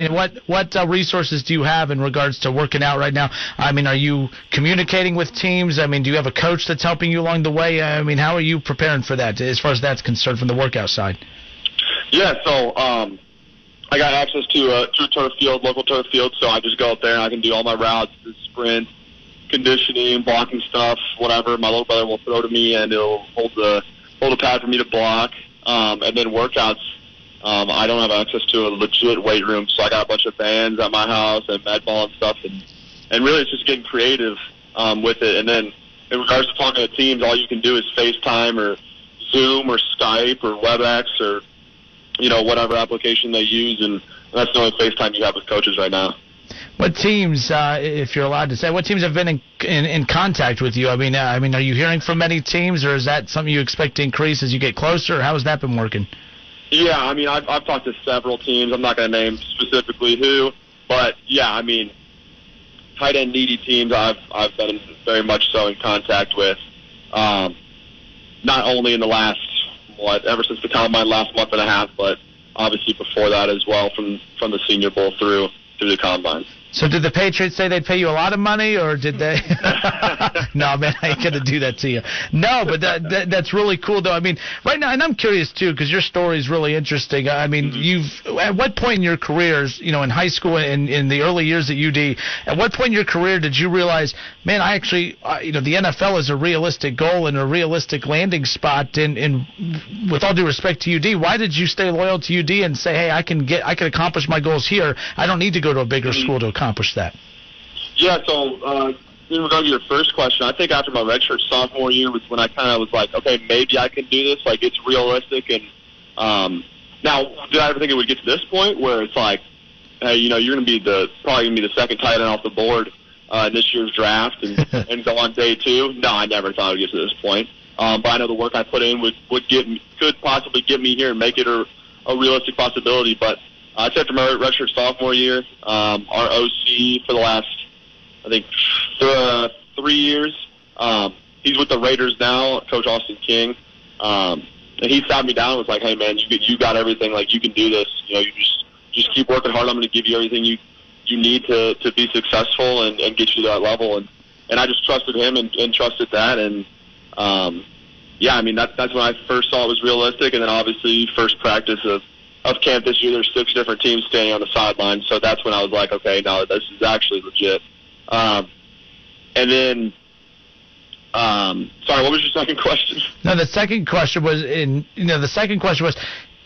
And what what uh, resources do you have in regards to working out right now? I mean, are you communicating with teams? I mean, do you have a coach that's helping you along the way? I mean, how are you preparing for that as far as that's concerned from the workout side? Yeah, so um, I got access to a to a turf field, local turf field, so I just go up there and I can do all my routes, the sprint, conditioning, blocking stuff, whatever. My little brother will throw to me and he'll hold the hold the pad for me to block, um, and then workouts. Um, I don't have access to a legit weight room, so I got a bunch of bands at my house and med ball and stuff, and and really it's just getting creative um, with it. And then in regards to talking to teams, all you can do is FaceTime or Zoom or Skype or WebEx or you know whatever application they use, and that's the only FaceTime you have with coaches right now. What teams, uh, if you're allowed to say, what teams have been in in, in contact with you? I mean, uh, I mean, are you hearing from many teams, or is that something you expect to increase as you get closer? How has that been working? Yeah, I mean, I've, I've talked to several teams. I'm not going to name specifically who, but yeah, I mean, tight end needy teams. I've I've been very much so in contact with. Um, not only in the last what ever since the combine last month and a half, but obviously before that as well from from the Senior Bowl through through the combine. So did the Patriots say they'd pay you a lot of money, or did they? no, man, I ain't gonna do that to you. No, but that, that that's really cool, though. I mean, right now, and I'm curious too, because your story is really interesting. I mean, mm-hmm. you've at what point in your careers, you know, in high school and in, in the early years at UD, at what point in your career did you realize, man, I actually, uh, you know, the NFL is a realistic goal and a realistic landing spot. And, and with all due respect to UD, why did you stay loyal to UD and say, hey, I can get, I can accomplish my goals here. I don't need to go to a bigger mm-hmm. school to accomplish that. Yeah, so uh, in regard to your first question, I think after my redshirt sophomore year was when I kind of was like, okay, maybe I can do this. Like it's realistic, and um, now did I ever think it would get to this point where it's like, hey, you know, you're going to be the probably going to be the second tight end off the board uh, in this year's draft and and go on day two? No, I never thought it would get to this point. Um, but I know the work I put in would would get me, could possibly get me here and make it a, a realistic possibility. But uh, after my redshirt sophomore year, um, our OC for the last I think th- uh, three years. Um, he's with the Raiders now, Coach Austin King. Um, and he sat me down and was like, "Hey man, you you got everything. Like you can do this. You know, you just just keep working hard. I'm going to give you everything you you need to to be successful and, and get you to that level." And and I just trusted him and, and trusted that. And um, yeah, I mean that that's when I first saw it was realistic. And then obviously first practice of of camp this year, there's six different teams standing on the sideline. So that's when I was like, okay, no, this is actually legit. Um, and then, um, sorry, what was your second question? No, the second question was in. You know, the second question was,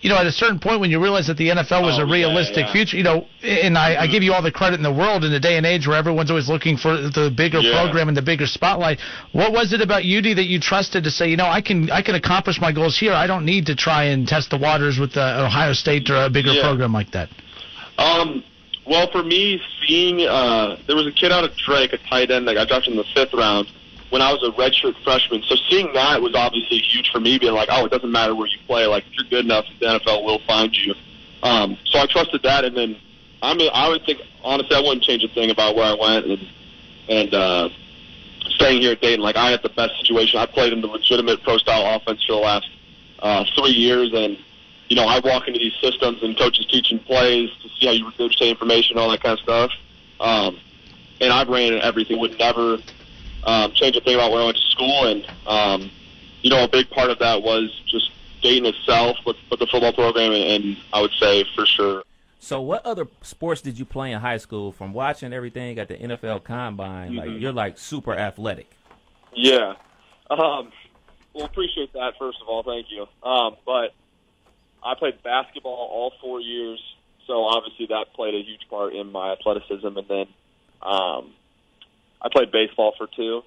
you know, at a certain point when you realize that the NFL was oh, a realistic yeah, yeah. future, you know, and I, I give you all the credit in the world in the day and age where everyone's always looking for the bigger yeah. program and the bigger spotlight. What was it about UD that you trusted to say, you know, I can I can accomplish my goals here. I don't need to try and test the waters with uh, Ohio State or a bigger program like that. Um, well, for me, seeing uh, there was a kid out of Drake, a tight end that got drafted in the fifth round when I was a redshirt freshman. So seeing that was obviously huge for me, being like, oh, it doesn't matter where you play. Like if you're good enough, the NFL will find you. Um, so I trusted that, and then I mean, I would think honestly, I wouldn't change a thing about where I went and and uh, staying here at Dayton. Like I had the best situation. I played in the legitimate pro style offense for the last uh, three years, and you know, I walk into these systems and coaches teaching plays to see how you regurgitate information, all that kind of stuff. Um, and I've ran everything. Would never um, change a thing about where I went to school. And um, you know, a big part of that was just Dayton itself, but, but the football program, and, and I would say for sure. So, what other sports did you play in high school? From watching everything at the NFL Combine, mm-hmm. like you're like super athletic. Yeah. Um, well, appreciate that first of all. Thank you. Um, but I played basketball all four years, so obviously that played a huge part in my athleticism. And then um, I played baseball for two.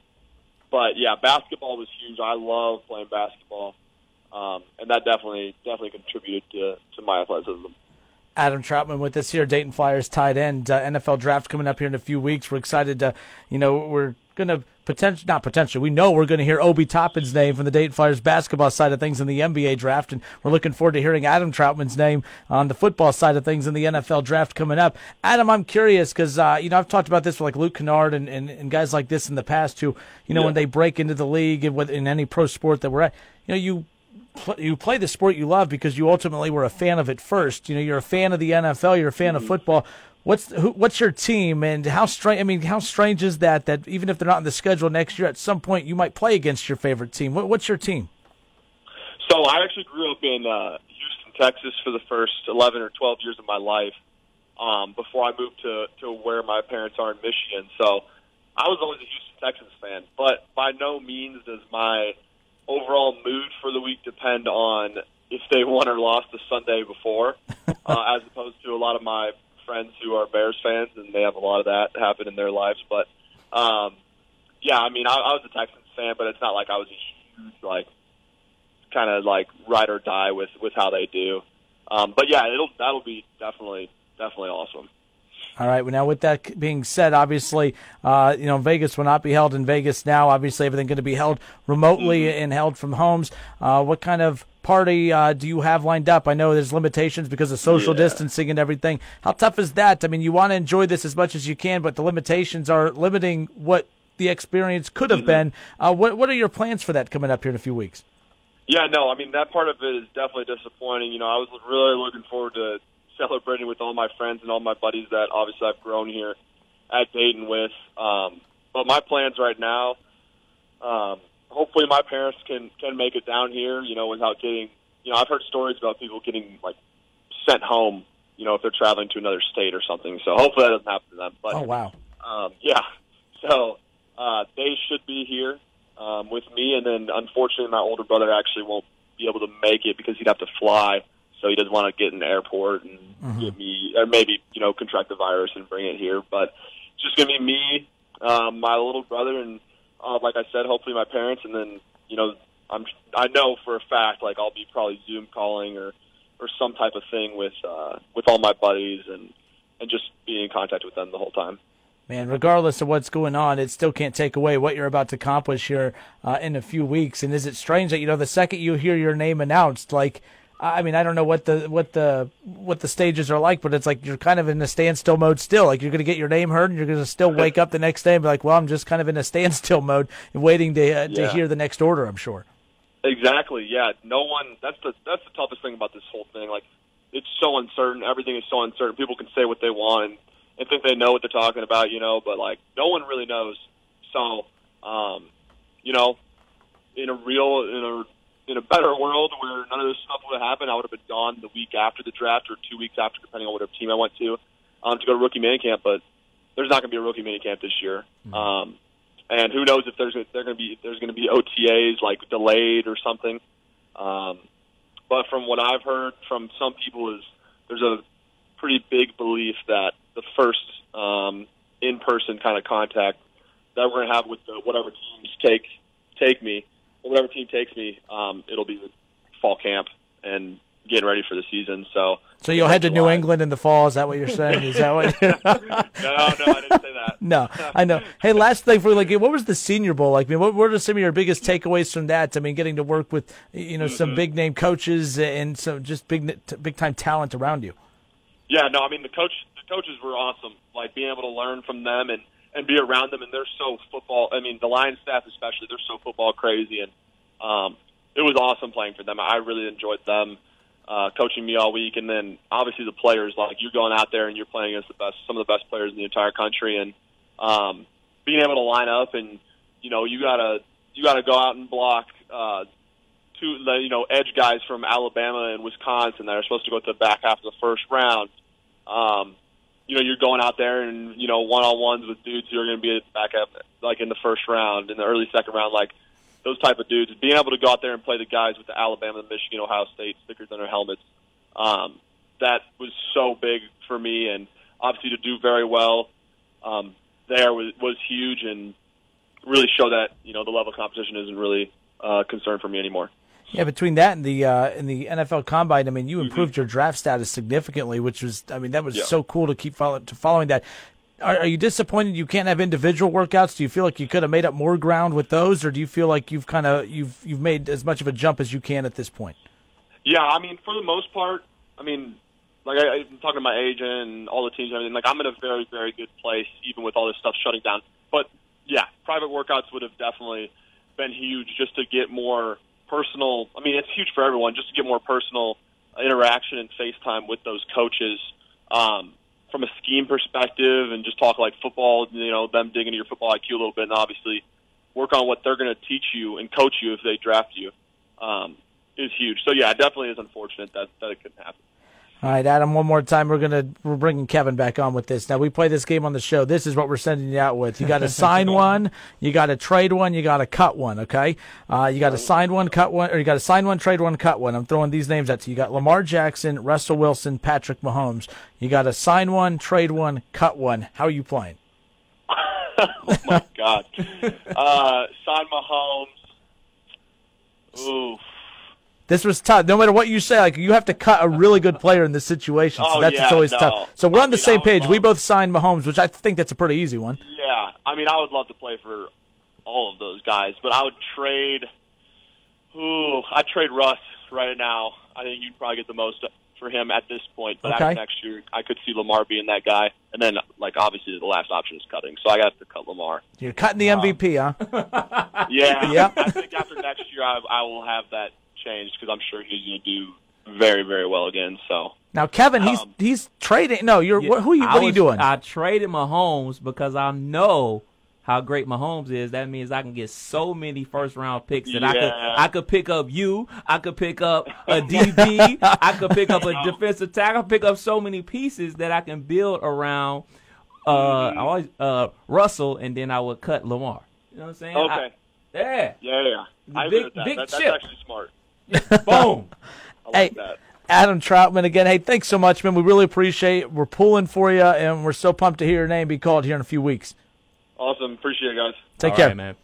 But yeah, basketball was huge. I love playing basketball, um, and that definitely definitely contributed to to my athleticism. Adam Trautman with us here, Dayton Flyers tight end. Uh, NFL draft coming up here in a few weeks. We're excited to, you know, we're going to potential, not potentially, we know we're going to hear Obi Toppin's name from the Dayton Flyers basketball side of things in the NBA draft, and we're looking forward to hearing Adam Trautman's name on the football side of things in the NFL draft coming up. Adam, I'm curious because, uh, you know, I've talked about this with like Luke Kennard and, and, and guys like this in the past who, you know, yeah. when they break into the league and in any pro sport that we're at, you know, you you play the sport you love because you ultimately were a fan of it first. You know, you're a fan of the NFL, you're a fan mm-hmm. of football. What's who, what's your team and how strange? I mean, how strange is that? That even if they're not in the schedule next year, at some point you might play against your favorite team. What, what's your team? So I actually grew up in uh, Houston, Texas, for the first eleven or twelve years of my life. Um, before I moved to to where my parents are in Michigan, so I was always a Houston Texans fan. But by no means does my overall mood for the week depend on if they won or lost the Sunday before, uh, as opposed to a lot of my friends who are Bears fans, and they have a lot of that happen in their lives. But um, yeah, I mean, I, I was a Texans fan, but it's not like I was a huge like kind of like ride or die with with how they do. Um, but yeah, it'll that'll be definitely definitely awesome. All right. Well, now with that being said, obviously, uh, you know, Vegas will not be held in Vegas now. Obviously, everything going to be held remotely mm-hmm. and held from homes. Uh, what kind of party uh, do you have lined up? I know there's limitations because of social yeah. distancing and everything. How tough is that? I mean, you want to enjoy this as much as you can, but the limitations are limiting what the experience could have mm-hmm. been. Uh, what What are your plans for that coming up here in a few weeks? Yeah, no, I mean that part of it is definitely disappointing. You know, I was really looking forward to celebrating with all my friends and all my buddies that obviously I've grown here at Dayton with. Um, but my plans right now, um, hopefully my parents can can make it down here. You know, without getting. You know, I've heard stories about people getting like sent home. You know, if they're traveling to another state or something. So hopefully that doesn't happen to them. But oh wow. Um, yeah. So uh, they should be here um, with me, and then unfortunately my older brother actually won't be able to make it because he'd have to fly so he doesn't want to get in the airport and mm-hmm. get me, or maybe you know, contract the virus and bring it here. But it's just gonna be me, um, my little brother, and uh, like I said, hopefully my parents, and then you know, I'm I know for a fact like I'll be probably Zoom calling or or some type of thing with uh, with all my buddies and and just being in contact with them the whole time man, regardless of what's going on, it still can't take away what you're about to accomplish here uh, in a few weeks. And is it strange that you know the second you hear your name announced, like I mean, I don't know what the what the what the stages are like, but it's like you're kind of in a standstill mode still. Like you're going to get your name heard, and you're going to still wake up the next day and be like, "Well, I'm just kind of in a standstill mode waiting to uh, yeah. to hear the next order." I'm sure. Exactly. Yeah. No one. That's the that's the toughest thing about this whole thing. Like, it's so uncertain. Everything is so uncertain. People can say what they want and, and think they know what they're talking about, you know, but like no one really knows. So, um, you know, in a real in a in a better world where none of this stuff would have happened, I would have been gone the week after the draft or two weeks after, depending on whatever team I went to, um, to go to rookie minicamp. But there's not going to be a rookie minicamp this year, mm-hmm. um, and who knows if there's they're going to be there's going to be OTAs like delayed or something. Um, but from what I've heard from some people is there's a pretty big belief that the first um, in-person kind of contact that we're going to have with the, whatever teams take team takes me, um, it'll be fall camp and getting ready for the season. So, so you'll head to New England in the fall. Is that what you're saying? Is that what? no, no, I didn't say that. no, I know. Hey, last thing for like, what was the Senior Bowl like? I mean, what were some of your biggest takeaways from that? I mean, getting to work with you know some mm-hmm. big name coaches and some just big big time talent around you. Yeah, no, I mean the coach the coaches were awesome. Like being able to learn from them and and be around them. And they're so football. I mean, the Lions staff especially, they're so football crazy, and um, it was awesome playing for them. I really enjoyed them uh, coaching me all week, and then obviously the players. Like you're going out there and you're playing against the best, some of the best players in the entire country, and um, being able to line up and you know you gotta you gotta go out and block. Uh, two, you know, edge guys from Alabama and Wisconsin that are supposed to go to the back half of the first round. Um, you know, you're going out there and, you know, one on ones with dudes who are going to be back up, like in the first round, in the early second round, like those type of dudes. Being able to go out there and play the guys with the Alabama, the Michigan, Ohio State stickers on their helmets, um, that was so big for me. And obviously to do very well um, there was, was huge and really show that, you know, the level of competition isn't really uh, concern for me anymore. Yeah, between that and the uh, and the NFL Combine, I mean, you improved your draft status significantly, which was, I mean, that was Yeah. so cool to keep follow, to following that. Are, are you disappointed you can't have individual workouts? Do you feel like you could have made up more ground with those, or do you feel like you've kind of you've you've made as much of a jump as you can at this point? Yeah, I mean, for the most part, I mean, like I, I'm talking to my agent and all the teams and everything. Like I'm in a very, very good place, even with all this stuff shutting down. But yeah, private workouts would have definitely been huge just to get more personal. I mean, it's huge for everyone just to get more personal interaction and FaceTime with those coaches. Um, from a scheme perspective and just talk like football, you know, them digging into your football IQ a little bit and obviously work on what they're going to teach you and coach you if they draft you. Um, is huge. So yeah, it definitely is unfortunate that that it couldn't happen. All right, Adam. One more time, we're gonna we're bringing Kevin back on with this. Now we play this game on the show. This is what we're sending you out with. You got to sign one, you got to trade one, you got to cut one. Okay, uh, you got to sign one, cut one, or you got to sign one, trade one, cut one. I'm throwing these names at you. You got Lamar Jackson, Russell Wilson, Patrick Mahomes. You got to sign one, trade one, cut one. How are you playing? oh my god. Uh, sign Mahomes. Ooh. This was tough. No matter what you say, like you have to cut a really good player in this situation. So Oh, that's yeah, it's always no. tough. So we're I on the same I page. We both signed Mahomes, which I think that's a pretty easy one. Yeah, I mean, I would love to play for all of those guys, but I would trade. Ooh, I'd trade Russ right now. I think you'd probably get the most for him at this point. But Okay. after next year, I could see Lamar being that guy. And then, like, obviously, the last option is cutting, so I got to cut Lamar. You're cutting the um, MVP, huh? Yeah, Yep. I think after next year, I, I will have that changed because I'm sure he's going to do very, very well again. So Now, Kevin, he's Um, he's trading. No, you're what, who? Are you, I what are you doing? I traded Mahomes because I know how great Mahomes is. That means I can get so many first round picks that I could I could pick up you. I could pick up a DB. I could pick up a defensive tackle. Pick up so many pieces that I can build around. Uh, Mm-hmm. I always uh Russell, and then I would cut Lamar. You know what I'm saying? I- okay, yeah. yeah, yeah, I big- agree with that. big that that's chip. actually smart. Boom. I like Hey. that. Adam Trautman again. Hey, thanks so much, man. We really appreciate. it. We're pulling for you, and we're so pumped to hear your name be called here in a few weeks. Awesome, appreciate it, guys. Take All care. right, man.